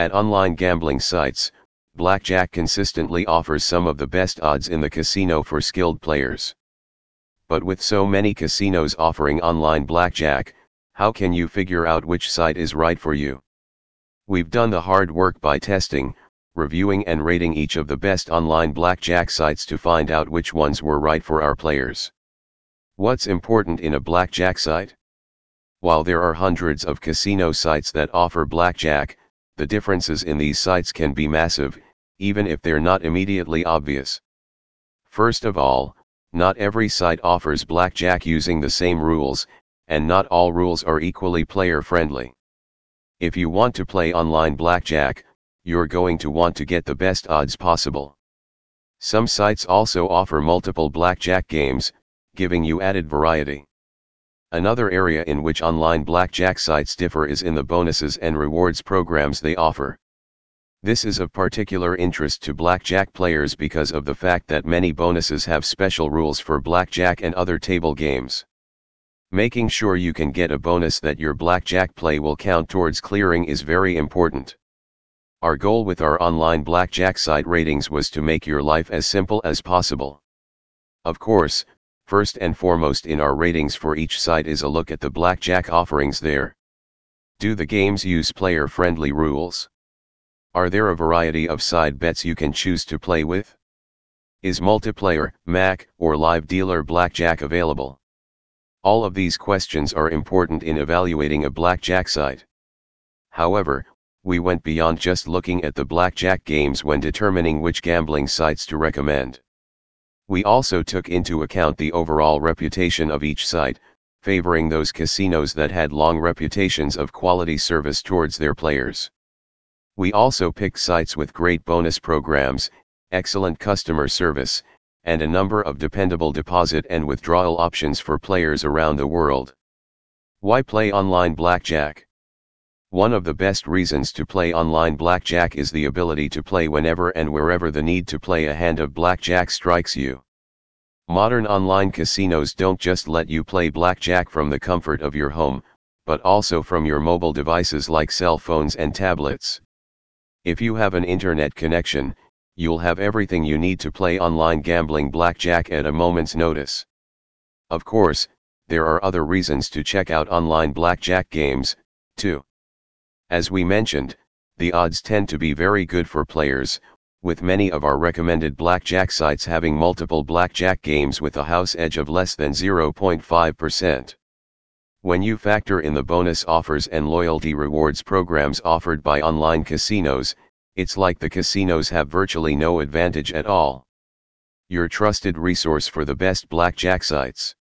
At online gambling sites, Blackjack consistently offers some of the best odds in the casino for skilled players. But with so many casinos offering online blackjack, how can you figure out which site is right for you? We've done the hard work by testing, reviewing and rating each of the best online blackjack sites to find out which ones were right for our players. What's important in a blackjack site? While there are hundreds of casino sites that offer blackjack, the differences in these sites can be massive, even if they're not immediately obvious. First of all, not every site offers blackjack using the same rules, and not all rules are equally player friendly. If you want to play online blackjack, you're going to want to get the best odds possible. Some sites also offer multiple blackjack games, giving you added variety. Another area in which online blackjack sites differ is in the bonuses and rewards programs they offer. This is of particular interest to blackjack players because of the fact that many bonuses have special rules for blackjack and other table games. Making sure you can get a bonus that your blackjack play will count towards clearing is very important. Our goal with our online blackjack site ratings was to make your life as simple as possible. Of course, first and foremost in our ratings for each site is a look at the blackjack offerings there. Do the games use player-friendly rules? Are there a variety of side bets you can choose to play with? Is multiplayer, MAC, or live dealer blackjack available? All of these questions are important in evaluating a blackjack site. However, we went beyond just looking at the blackjack games when determining which gambling sites to recommend. We also took into account the overall reputation of each site, favoring those casinos that had long reputations of quality service towards their players. We also picked sites with great bonus programs, excellent customer service, and a number of dependable deposit and withdrawal options for players around the world. Why play online blackjack? One of the best reasons to play online blackjack is the ability to play whenever and wherever the need to play a hand of blackjack strikes you. Modern online casinos don't just let you play blackjack from the comfort of your home, but also from your mobile devices like cell phones and tablets. If you have an internet connection, you'll have everything you need to play online gambling blackjack at a moment's notice. Of course, there are other reasons to check out online blackjack games, too. As we mentioned, the odds tend to be very good for players, with many of our recommended blackjack sites having multiple blackjack games with a house edge of less than 0.5%. When you factor in the bonus offers and loyalty rewards programs offered by online casinos, it's like the casinos have virtually no advantage at all. Your trusted resource for the best blackjack sites.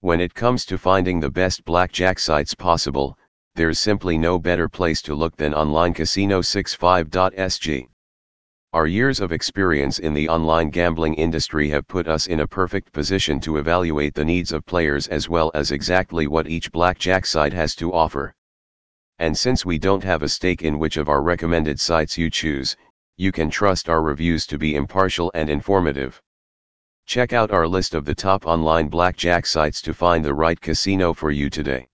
When it comes to finding the best blackjack sites possible, there's simply no better place to look than onlinecasino65.sg. Our years of experience in the online gambling industry have put us in a perfect position to evaluate the needs of players as well as exactly what each blackjack site has to offer. And since we don't have a stake in which of our recommended sites you choose, you can trust our reviews to be impartial and informative. Check out our list of the top online blackjack sites to find the right casino for you today.